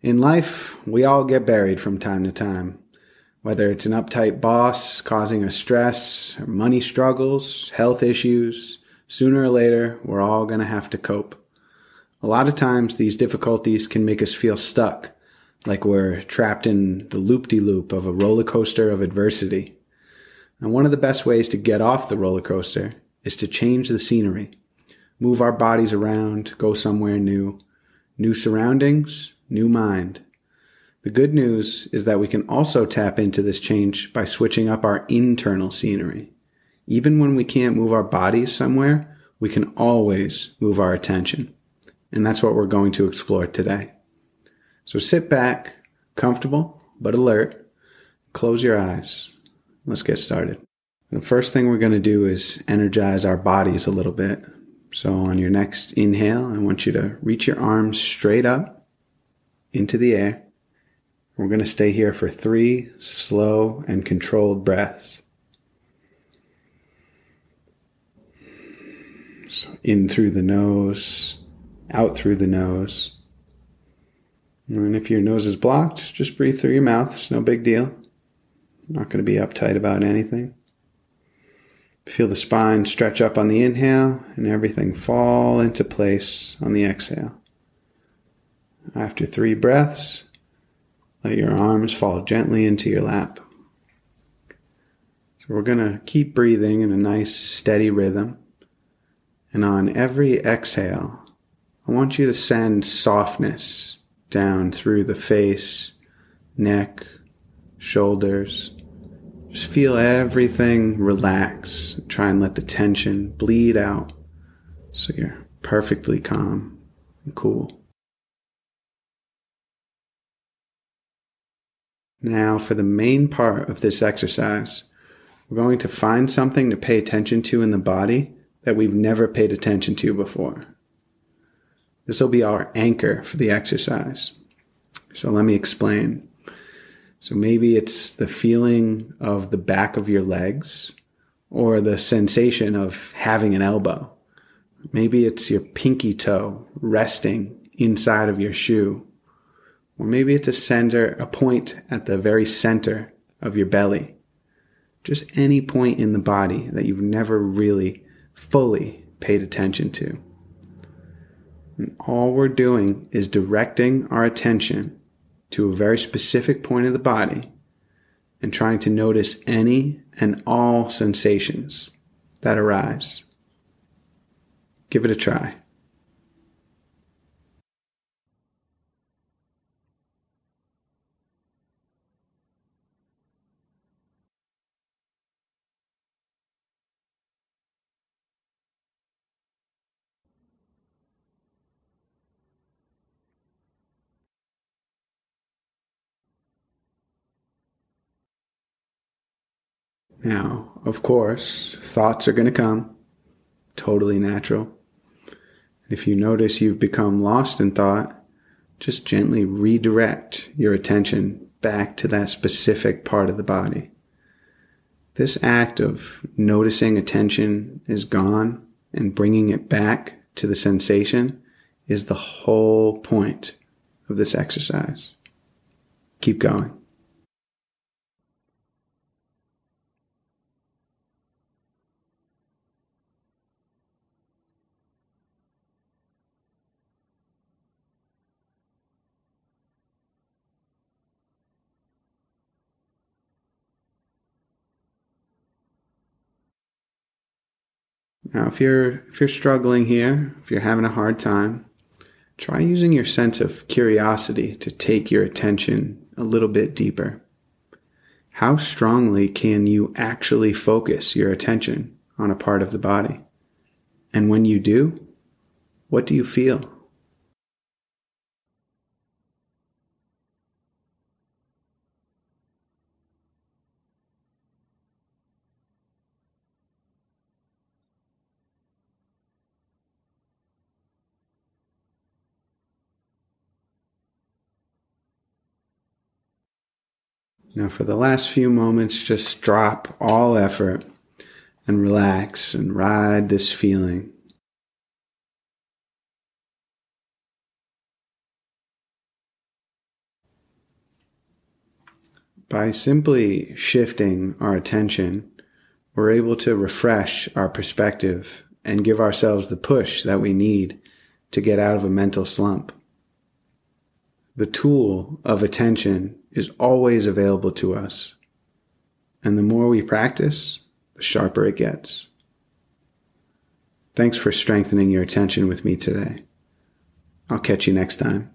In life, we all get buried from time to time. Whether it's an uptight boss causing us stress, or money struggles, health issues, sooner or later, we're all going to have to cope. A lot of times, these difficulties can make us feel stuck, like we're trapped in the loop de loop of a roller coaster of adversity. And one of the best ways to get off the roller coaster is to change the scenery, move our bodies around, go somewhere new, new surroundings, new mind. The good news is that we can also tap into this change by switching up our internal scenery. Even when we can't move our bodies somewhere, we can always move our attention. And that's what we're going to explore today. So sit back, comfortable but alert, close your eyes. Let's get started. The first thing we're going to do is energize our bodies a little bit. So on your next inhale, I want you to reach your arms straight up into the air. We're going to stay here for three slow and controlled breaths. So in through the nose, out through the nose. And if your nose is blocked, just breathe through your mouth. It's no big deal. Not going to be uptight about anything. Feel the spine stretch up on the inhale and everything fall into place on the exhale. After three breaths, let your arms fall gently into your lap. So we're going to keep breathing in a nice steady rhythm. And on every exhale, I want you to send softness down through the face, neck, shoulders. Just feel everything relax. Try and let the tension bleed out so you're perfectly calm and cool. Now, for the main part of this exercise, we're going to find something to pay attention to in the body that we've never paid attention to before. This will be our anchor for the exercise. So let me explain. So maybe it's the feeling of the back of your legs or the sensation of having an elbow. Maybe it's your pinky toe resting inside of your shoe or maybe it's a center, a point at the very center of your belly. Just any point in the body that you've never really fully paid attention to. And all we're doing is directing our attention to a very specific point of the body and trying to notice any and all sensations that arise. Give it a try. Now, of course, thoughts are going to come. Totally natural. If you notice you've become lost in thought, just gently redirect your attention back to that specific part of the body. This act of noticing attention is gone and bringing it back to the sensation is the whole point of this exercise. Keep going. Now, if you're if you're struggling here, if you're having a hard time, try using your sense of curiosity to take your attention a little bit deeper. How strongly can you actually focus your attention on a part of the body? And when you do, what do you feel? Now, for the last few moments, just drop all effort and relax and ride this feeling. By simply shifting our attention, we're able to refresh our perspective and give ourselves the push that we need to get out of a mental slump. The tool of attention is always available to us. And the more we practice, the sharper it gets. Thanks for strengthening your attention with me today. I'll catch you next time.